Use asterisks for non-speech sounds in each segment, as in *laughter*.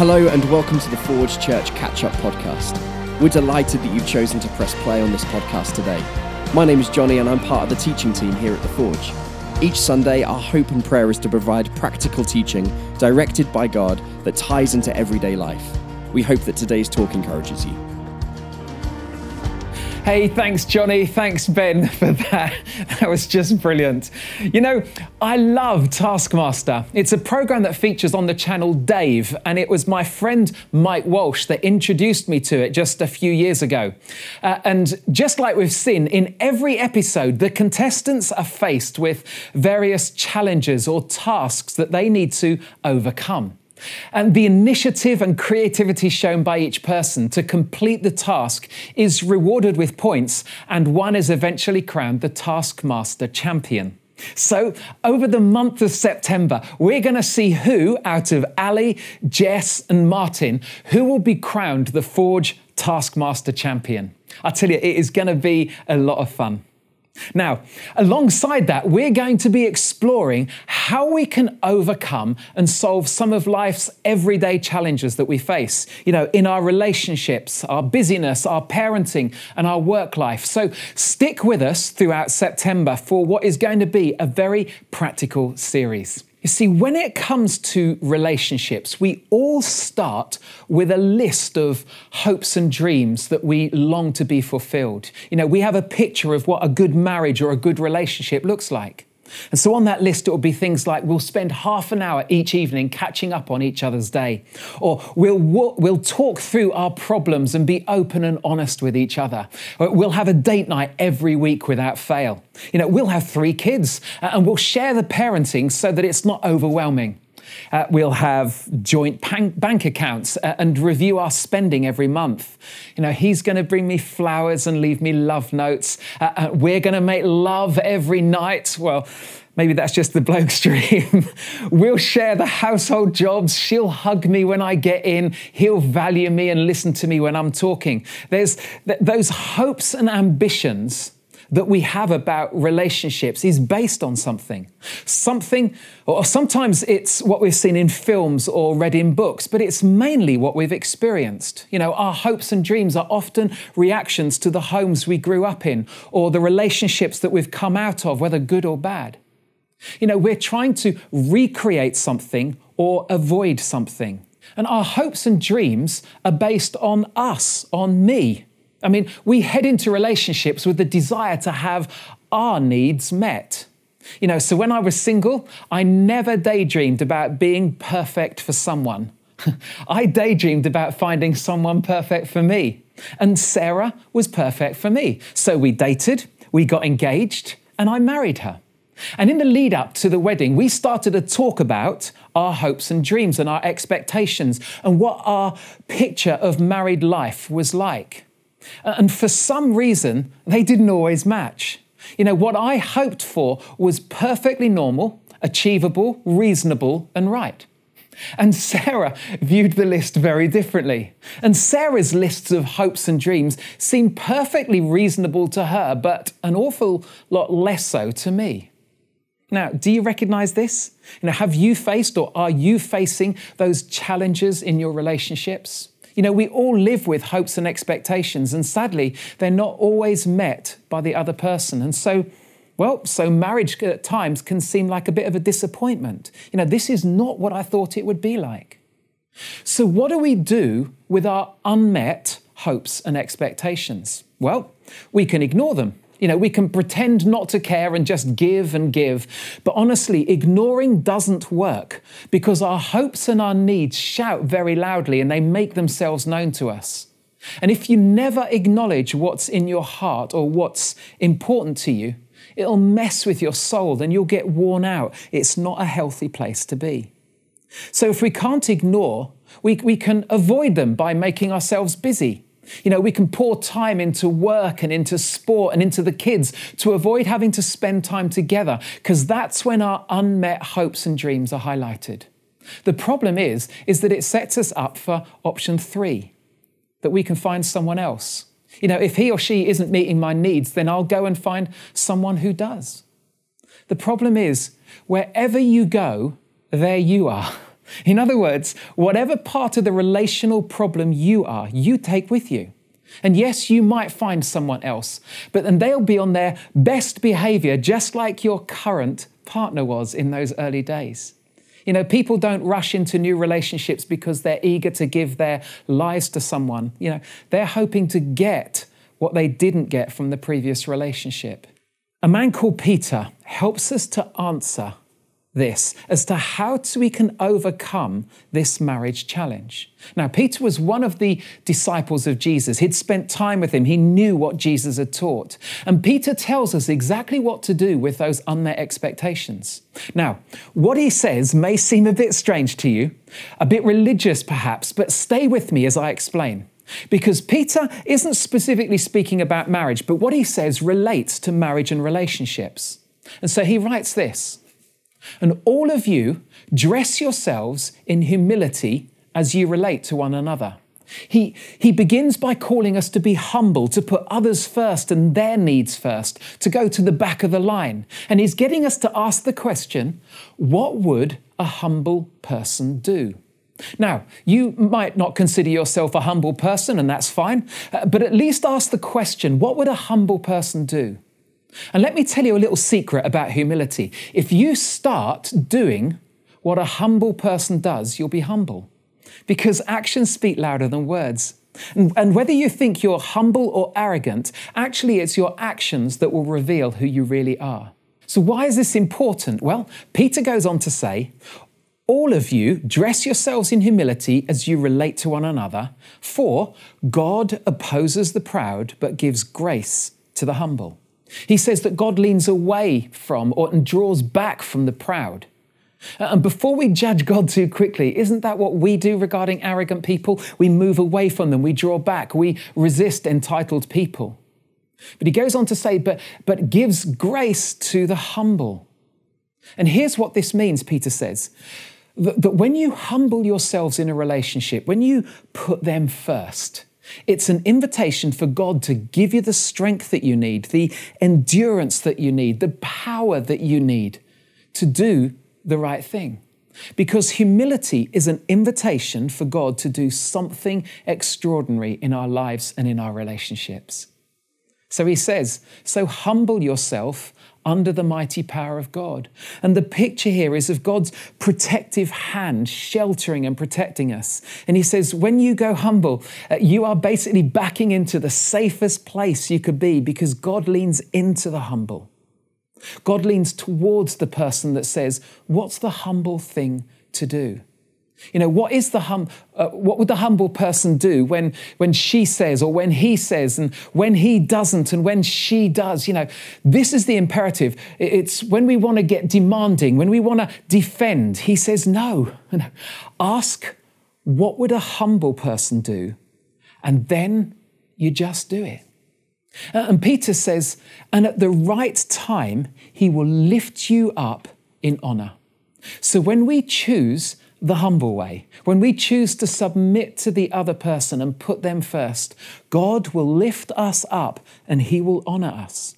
Hello, and welcome to the Forge Church Catch Up Podcast. We're delighted that you've chosen to press play on this podcast today. My name is Johnny, and I'm part of the teaching team here at the Forge. Each Sunday, our hope and prayer is to provide practical teaching directed by God that ties into everyday life. We hope that today's talk encourages you. Hey, thanks, Johnny. Thanks, Ben, *laughs* for that. That was just brilliant. You know, I love Taskmaster. It's a program that features on the channel Dave, and it was my friend Mike Walsh that introduced me to it just a few years ago. Uh, and just like we've seen, in every episode, the contestants are faced with various challenges or tasks that they need to overcome. And the initiative and creativity shown by each person to complete the task is rewarded with points, and one is eventually crowned the Taskmaster champion. So, over the month of September, we're going to see who, out of Ali, Jess, and Martin, who will be crowned the Forge Taskmaster champion. I tell you, it is going to be a lot of fun. Now, alongside that, we're going to be exploring how we can overcome and solve some of life's everyday challenges that we face, you know, in our relationships, our busyness, our parenting, and our work life. So stick with us throughout September for what is going to be a very practical series. You see, when it comes to relationships, we all start with a list of hopes and dreams that we long to be fulfilled. You know, we have a picture of what a good marriage or a good relationship looks like. And so on that list, it will be things like we'll spend half an hour each evening catching up on each other's day, or we'll, we'll talk through our problems and be open and honest with each other. Or we'll have a date night every week without fail. You know, we'll have three kids and we'll share the parenting so that it's not overwhelming. Uh, we'll have joint bank accounts uh, and review our spending every month. You know, he's going to bring me flowers and leave me love notes. Uh, uh we're going to make love every night. Well, Maybe that's just the bloke's *laughs* dream. we'll share the household jobs. She'll hug me when I get in. He'll value me and listen to me when I'm talking. There's th- those hopes and ambitions that we have about relationships is based on something. Something, or sometimes it's what we've seen in films or read in books, but it's mainly what we've experienced. You know, our hopes and dreams are often reactions to the homes we grew up in or the relationships that we've come out of, whether good or bad. You know, we're trying to recreate something or avoid something. And our hopes and dreams are based on us, on me, I mean, we head into relationships with the desire to have our needs met. You know, so when I was single, I never daydreamed about being perfect for someone. *laughs* I daydreamed about finding someone perfect for me. And Sarah was perfect for me. So we dated, we got engaged, and I married her. And in the lead up to the wedding, we started to talk about our hopes and dreams and our expectations and what our picture of married life was like. And for some reason, they didn't always match. You know, what I hoped for was perfectly normal, achievable, reasonable, and right. And Sarah viewed the list very differently. And Sarah's lists of hopes and dreams seemed perfectly reasonable to her, but an awful lot less so to me. Now, do you recognize this? You know, have you faced or are you facing those challenges in your relationships? You know, we all live with hopes and expectations, and sadly, they're not always met by the other person. And so, well, so marriage at times can seem like a bit of a disappointment. You know, this is not what I thought it would be like. So, what do we do with our unmet hopes and expectations? Well, we can ignore them. You know, we can pretend not to care and just give and give. But honestly, ignoring doesn't work because our hopes and our needs shout very loudly and they make themselves known to us. And if you never acknowledge what's in your heart or what's important to you, it'll mess with your soul and you'll get worn out. It's not a healthy place to be. So if we can't ignore, we, we can avoid them by making ourselves busy. You know, we can pour time into work and into sport and into the kids to avoid having to spend time together, because that's when our unmet hopes and dreams are highlighted. The problem is, is that it sets us up for option three, that we can find someone else. You know, if he or she isn't meeting my needs, then I'll go and find someone who does. The problem is, wherever you go, there you are. *laughs* In other words, whatever part of the relational problem you are, you take with you. And yes, you might find someone else, but then they'll be on their best behavior, just like your current partner was in those early days. You know, people don't rush into new relationships because they're eager to give their lives to someone. You know, they're hoping to get what they didn't get from the previous relationship. A man called Peter helps us to answer this as to how we can overcome this marriage challenge. Now, Peter was one of the disciples of Jesus. He'd spent time with him, he knew what Jesus had taught. And Peter tells us exactly what to do with those unmet expectations. Now, what he says may seem a bit strange to you, a bit religious perhaps, but stay with me as I explain. Because Peter isn't specifically speaking about marriage, but what he says relates to marriage and relationships. And so he writes this and all of you dress yourselves in humility as you relate to one another. He, he begins by calling us to be humble, to put others first and their needs first, to go to the back of the line. And he's getting us to ask the question what would a humble person do? Now, you might not consider yourself a humble person, and that's fine, uh, but at least ask the question what would a humble person do? And let me tell you a little secret about humility. If you start doing what a humble person does, you'll be humble. Because actions speak louder than words. And, whether you think you're humble or arrogant, actually it's your actions that will reveal who you really are. So, why is this important? Well, Peter goes on to say, all of you dress yourselves in humility as you relate to one another, for God opposes the proud but gives grace to the humble. He says that God leans away from or and draws back from the proud. Uh, and before we judge God too quickly, isn't that what we do regarding arrogant people? We move away from them, we draw back, we resist entitled people. But he goes on to say, but, but gives grace to the humble. And here's what this means, Peter says that, that when you humble yourselves in a relationship, when you put them first, it's an invitation for God to give you the strength that you need, the endurance that you need, the power that you need to do the right thing. Because humility is an invitation for God to do something extraordinary in our lives and in our relationships. So he says, So humble yourself under the mighty power of God. And the picture here is of God's protective hand sheltering and protecting us. And he says, when you go humble, uh, you are basically backing into the safest place you could be because God leans into the humble. God leans towards the person that says, What's the humble thing to do? You know, what is the hum, uh, what would the humble person do when, when she says or when he says and when he doesn't and when she does? You know, this is the imperative. It's when we want to get demanding, when we want to defend, he says no. Ask, what would a humble person do? And then you just do it. Uh, and Peter says, and at the right time, he will lift you up in honor. So when we choose the humble way, when we choose to submit to the other person and put them first, God will lift us up and he will honor us.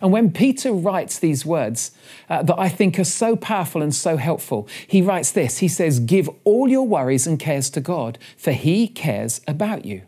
And when Peter writes these words uh, that I think are so powerful and so helpful, he writes this He says, Give all your worries and cares to God, for he cares about you.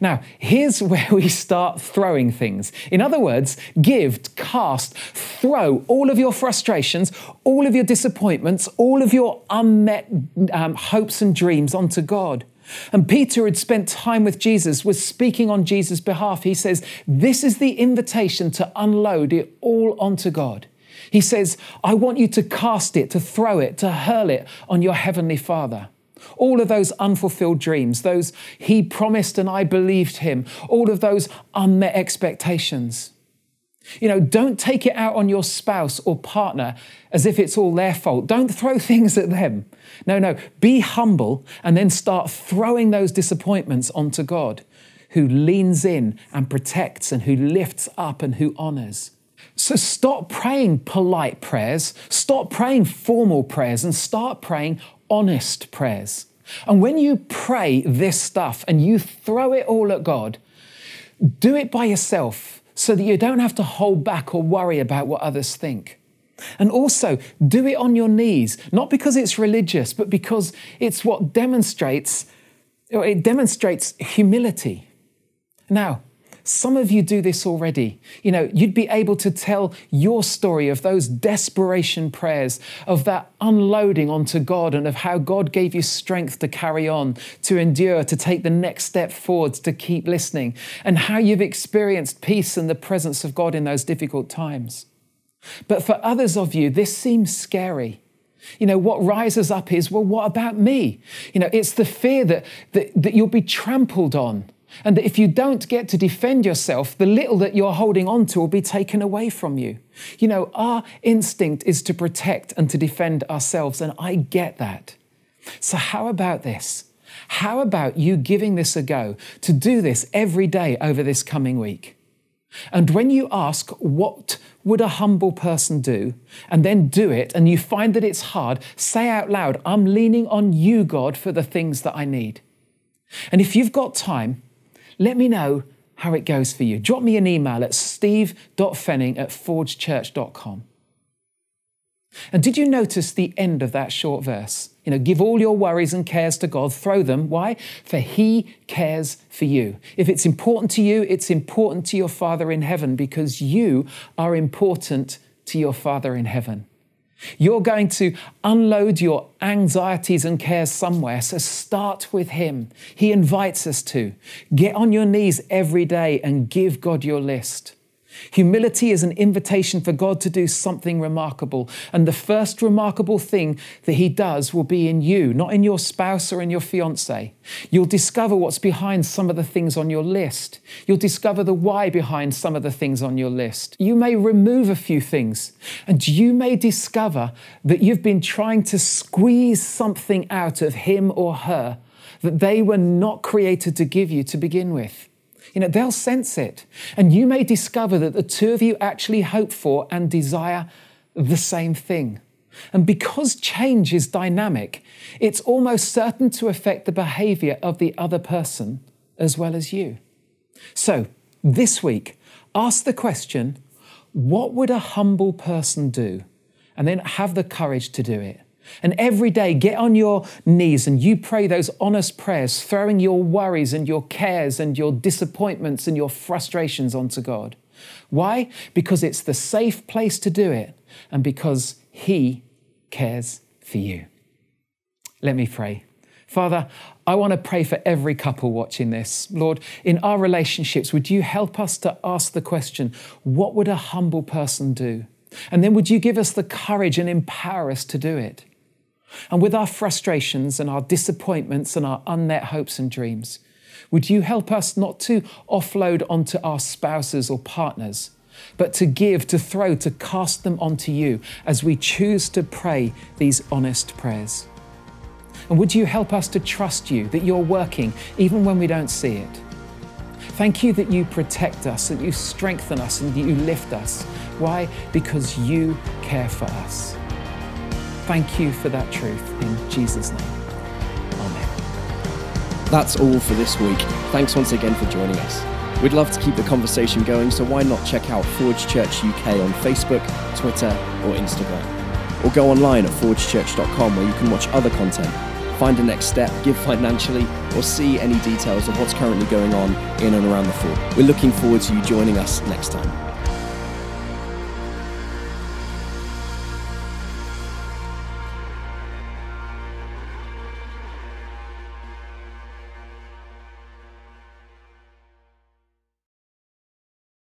Now, here's *laughs* where we start throwing things. In other words, give, cast, throw all of your frustrations, all of your disappointments, all of your unmet um, hopes and dreams onto God. And Peter had spent time with Jesus, was speaking on Jesus' behalf. He says, This is the invitation to unload it all onto God. He says, I want you to cast it, to throw it, to hurl it on your heavenly Father. All of those unfulfilled dreams, those he promised and I believed him, all of those unmet expectations. You know, don't take it out on your spouse or partner as if it's all their fault. Don't throw *laughs* things at them. No, no, be humble and then start throwing those disappointments onto God, who leans in and protects and who lifts up and who honors. So stop praying polite prayers, stop praying formal prayers, and start praying honest prayers. And when you pray this stuff and you throw it all at God, do it by yourself so that you don't have to hold back or worry about what others think. And also, do it on your knees, not because it's religious, but because it's what demonstrates it demonstrates humility. Now, some of you do this already. You know, you'd be able to tell your story of those desperation prayers, of that unloading onto God, and of how God gave you strength to carry on, to endure, to take the next step forwards, to keep listening, and how you've experienced peace and the presence of God in those difficult times. But for others of you, this seems scary. You know, what rises up is, well, what about me? You know, it's the fear that, that, that you'll be trampled on and that if you don't get to defend yourself, the little that you're holding on to will be taken away from you. You know, our instinct is to protect and to defend ourselves, and I get that. So, how about this? How about you giving this a go to do this every day over this coming week? And when you ask, what would a humble person do? And then do it, and you find that it's hard, say out loud, I'm leaning on you, God, for the things that I need. And if you've got time, let me know how it goes for you. Drop me an email at steve.fenning at forgechurch.com. And did you notice the end of that short verse? You know, give all your worries and cares to God, throw them. Why? For He cares for you. If it's important to you, it's important to your Father in heaven because you are important to your Father in heaven. You're going to unload your anxieties and cares somewhere, so start with Him. He invites us to. Get on your knees every day and give God your list. Humility is an invitation for God to do something remarkable. And the first remarkable thing that He does will be in you, not in your spouse or in your fiance. You'll discover what's behind some of the things on your list. You'll discover the why behind some of the things on your list. You may remove a few things, and you may discover that you've been trying to squeeze something out of him or her that they were not created to give you to begin with. You know, they'll sense it. And you may discover that the two of you actually hope for and desire the same thing. And because change is dynamic, it's almost certain to affect the behavior of the other person as well as you. So, this week, ask the question what would a humble person do? And then have the courage to do it. And every day, get on your knees and you pray those honest prayers, throwing your worries and your cares and your disappointments and your frustrations onto God. Why? Because it's the safe place to do it and because He cares for you. Let me pray. Father, I want to pray for every couple watching this. Lord, in our relationships, would you help us to ask the question what would a humble person do? And then would you give us the courage and empower us to do it? And with our frustrations and our disappointments and our unmet hopes and dreams, would you help us not to offload onto our spouses or partners, but to give, to throw, to cast them onto you as we choose to pray these honest prayers? And would you help us to trust you that you're working even when we don't see it? Thank you that you protect us, that you strengthen us, and that you lift us. Why? Because you care for us. Thank you for that truth in Jesus' name. Amen. That's all for this week. Thanks once again for joining us. We'd love to keep the conversation going, so why not check out Forge Church UK on Facebook, Twitter, or Instagram? Or go online at forgechurch.com where you can watch other content, find a next step, give financially, or see any details of what's currently going on in and around the Forge. We're looking forward to you joining us next time.